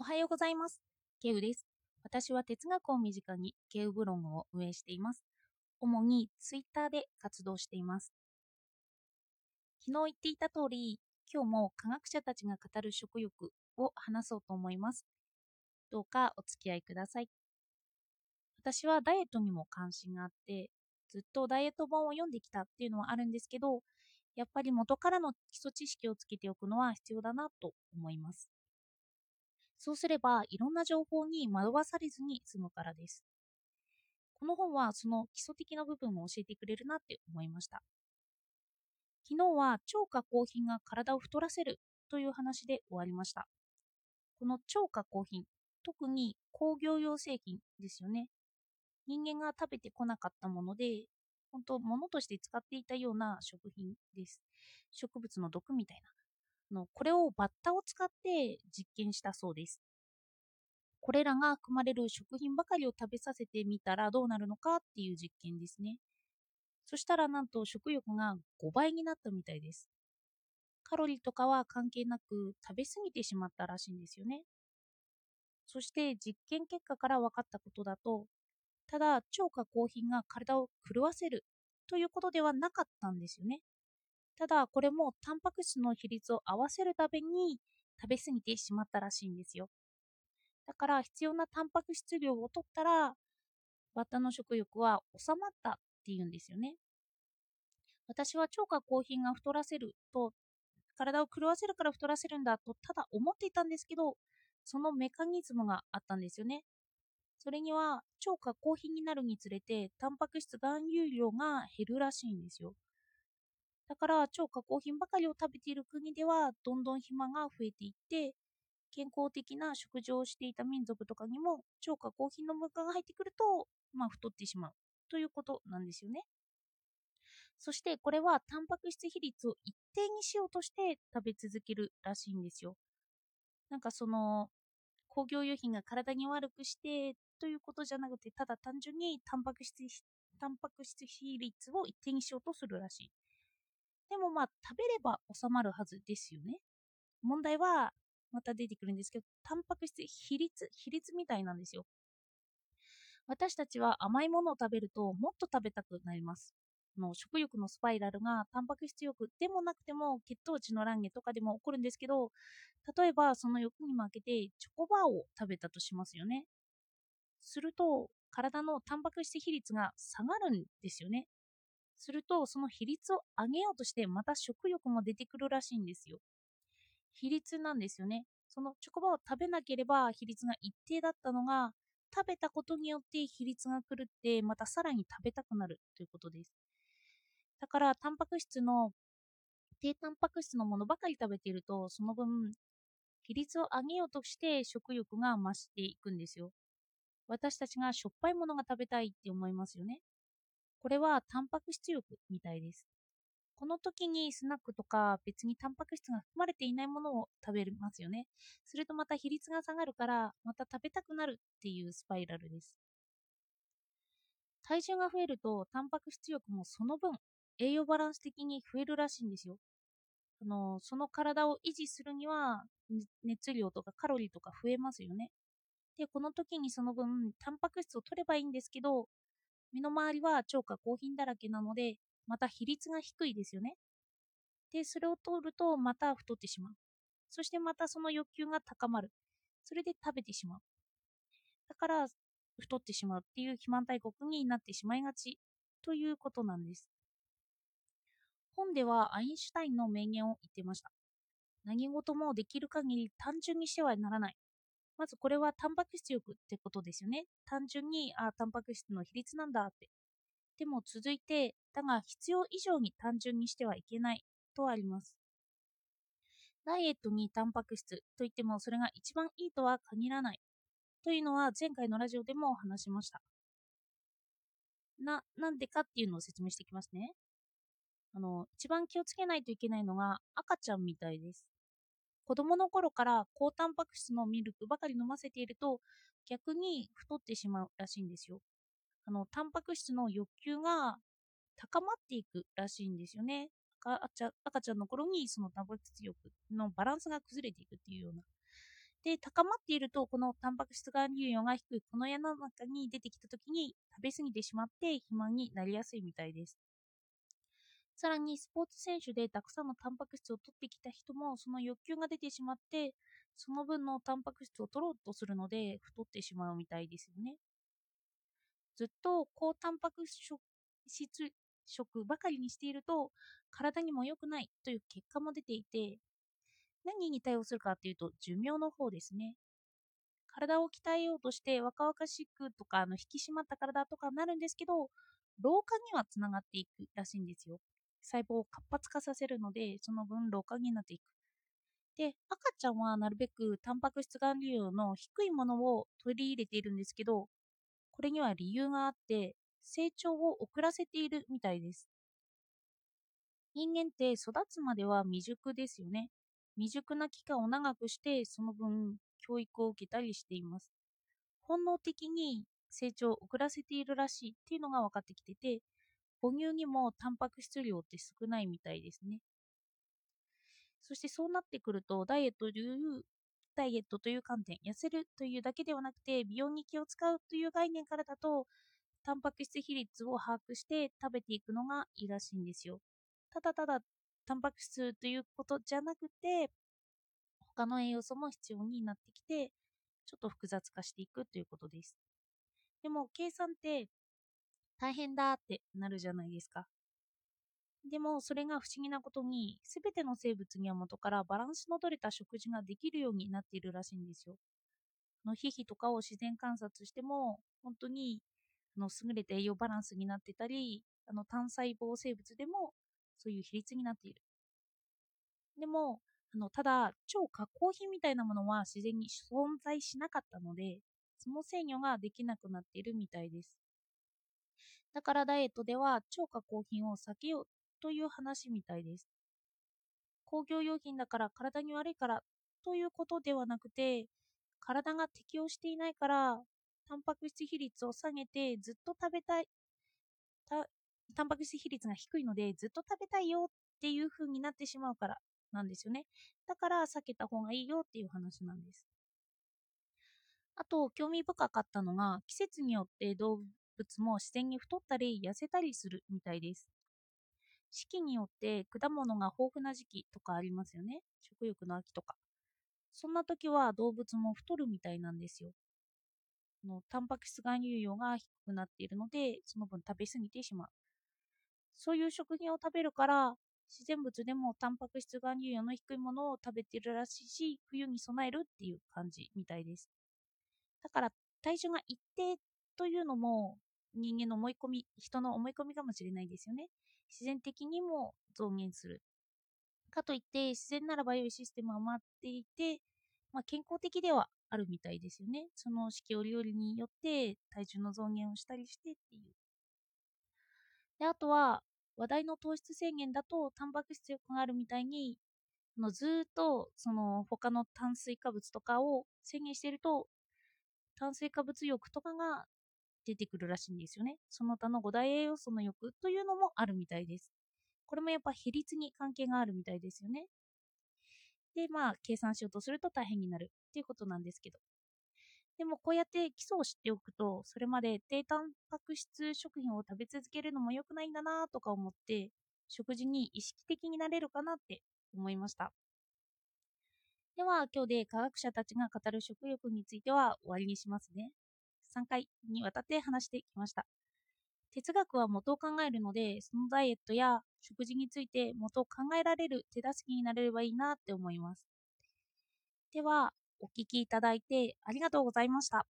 おはようございます。ケウです。私は哲学を身近にケウブログを運営しています。主にツイッターで活動しています。昨日言っていた通り、今日も科学者たちが語る食欲を話そうと思います。どうかお付き合いください。私はダイエットにも関心があって、ずっとダイエット本を読んできたっていうのはあるんですけど、やっぱり元からの基礎知識をつけておくのは必要だなと思います。そうすれば、いろんな情報に惑わされずに済むからです。この本はその基礎的な部分を教えてくれるなって思いました。昨日は超加工品が体を太らせるという話で終わりました。この超加工品、特に工業用製品ですよね。人間が食べてこなかったもので、本当物として使っていたような食品です。植物の毒みたいな。のこれをバッタを使って実験したそうです。これらが含まれる食品ばかりを食べさせてみたらどうなるのかっていう実験ですね。そしたらなんと食欲が5倍になったみたいです。カロリーとかは関係なく食べ過ぎてしまったらしいんですよね。そして実験結果から分かったことだと、ただ超加工品が体を狂わせるということではなかったんですよね。ただこれもタンパク質の比率を合わせるために食べ過ぎてしまったらしいんですよ。だから必要なタンパク質量を取ったらバッタの食欲は収まったっていうんですよね。私は超加工品が太らせると体を狂わせるから太らせるんだとただ思っていたんですけどそのメカニズムがあったんですよね。それには超加工品になるにつれてタンパク質含有量が減るらしいんですよ。だから超加工品ばかりを食べている国ではどんどん肥満が増えていって健康的な食事をしていた民族とかにも超加工品の文化が入ってくると、まあ、太ってしまうということなんですよね。そしてこれはタンパク質比率を一定にしようとして食べ続けるらしいんですよ。なんかその工業用品が体に悪くしてということじゃなくてただ単純にタンパク質タンパク質比率を一定にしようとするらしい。でもまあ食べれば収まるはずですよね。問題はまた出てくるんですけど、タンパク質比率、比率みたいなんですよ。私たちは甘いものを食べるともっと食べたくなります。の食欲のスパイラルがタンパク質欲でもなくても血糖値の乱下とかでも起こるんですけど、例えばその欲に負けてチョコバーを食べたとしますよね。すると体のタンパク質比率が下がるんですよね。すると、その比率を上げようとして、また食欲も出てくるらしいんですよ。比率なんですよね。そのチョコバを食べなければ比率が一定だったのが、食べたことによって比率が狂って、またさらに食べたくなるということです。だから、タンパク質の、低タンパク質のものばかり食べていると、その分、比率を上げようとして食欲が増していくんですよ。私たちがしょっぱいものが食べたいって思いますよね。これはタンパク質欲みたいです。この時にスナックとか別にタンパク質が含まれていないものを食べますよね。するとまた比率が下がるからまた食べたくなるっていうスパイラルです。体重が増えるとタンパク質欲もその分栄養バランス的に増えるらしいんですよ。あのその体を維持するには熱量とかカロリーとか増えますよね。で、この時にその分タンパク質を取ればいいんですけど身の回りは超加工品だらけなので、また比率が低いですよね。で、それを取るとまた太ってしまう。そしてまたその欲求が高まる。それで食べてしまう。だから太ってしまうっていう肥満大国になってしまいがちということなんです。本ではアインシュタインの名言を言ってました。何事もできる限り単純にしてはならない。まずこれはタンパク質欲ってことですよね。単純に、あ、タンパク質の比率なんだって。でも続いて、だが必要以上に単純にしてはいけないとあります。ダイエットにタンパク質といってもそれが一番いいとは限らない。というのは前回のラジオでも話しました。な、なんでかっていうのを説明していきますね。あの、一番気をつけないといけないのが赤ちゃんみたいです。子供の頃から高タンパク質のミルクばかり飲ませていると逆に太ってしまうらしいんですよ。あの、タンパク質の欲求が高まっていくらしいんですよね。赤ちゃんの頃にそのタンパク質欲のバランスが崩れていくっていうようなで、高まっていると、このタンパク質含有量が低いこの世の中に出てきたときに食べ過ぎてしまって肥満になりやすいみたいです。さらに、スポーツ選手でたくさんのタンパク質を取ってきた人も、その欲求が出てしまって、その分のタンパク質を取ろうとするので、太ってしまうみたいですよね。ずっと高タンパク質食ばかりにしていると、体にも良くないという結果も出ていて、何に対応するかというと寿命の方ですね。体を鍛えようとして若々しくとかあの引き締まった体とかになるんですけど老化にはつながっていくらしいんですよ。細胞を活発化させるのでその分老化になっていく。で赤ちゃんはなるべくタンパク質含有量の低いものを取り入れているんですけどこれには理由があって成長を遅らせているみたいです。人間って育つまでは未熟ですよね。未熟な期間を長くしてその分教育を受けたりしています。本能的に成長を遅らせているらしいっていうのが分かってきてて母乳にもタンパク質量って少ないみたいですね。そしてそうなってくるとダイエットというダイエットという観点痩せるというだけではなくて美容に気を使うという概念からだとタンパク質比率を把握して食べていくのがいいらしいんですよ。ただただタンパク質ということじゃなくて、他の栄養素も必要になってきて、ちょっと複雑化していくということです。でも、計算って大変だってなるじゃないですか。でも、それが不思議なことに、すべての生物には元からバランスの取れた食事ができるようになっているらしいんですよ。のヒヒとかを自然観察しても、本当にあの優れた栄養バランスになってたり、あの単細胞生物でもそういう比率になっている。でも、あのただ、超加工品みたいなものは自然に存在しなかったので、その制御ができなくなっているみたいです。だからダイエットでは超加工品を避けようという話みたいです。工業用品だから体に悪いからということではなくて、体が適応していないから、タンパク質比率を下げてずっと食べたい、タンパク質比率が低いのでずっと食べたいよっていう風になってしまうからなんですよね。だから避けた方がいいよっていう話なんです。あと、興味深かったのが、季節によって動物も自然に太ったり痩せたりするみたいです。四季によって果物が豊富な時期とかありますよね。食欲の秋とか。そんな時は動物も太るみたいなんですよ。のタンパク質含有量が低くなっているので、その分食べ過ぎてしまう。そういう食品を食べるから、自然物でもタンパク質含有量の低いものを食べてるらしいし、冬に備えるっていう感じみたいです。だから体重が一定というのも人間の思い込み、人の思い込みかもしれないですよね。自然的にも増減する。かといって自然ならば良いシステムは回っていて、まあ、健康的ではあるみたいですよね。その四季折々によって体重の増減をしたりしてっていう。で、あとは話題の糖質制限だとタンパク質欲があるみたいにのずっとその他の炭水化物とかを制限していると炭水化物欲とかが出てくるらしいんですよね。その他の5大栄養素の欲というのもあるみたいです。これもやっぱ比率に関係があるみたいですよね。で、まあ、計算しようとすると大変になるっていうことなんですけど。でもこうやって基礎を知っておくと、それまで低タンパク質食品を食べ続けるのも良くないんだなとか思って、食事に意識的になれるかなって思いました。では、今日で科学者たちが語る食欲については終わりにしますね。3回にわたって話してきました。哲学は元を考えるので、そのダイエットや食事について元を考えられる手助けになれればいいなって思います。では、お聴きいただいてありがとうございました。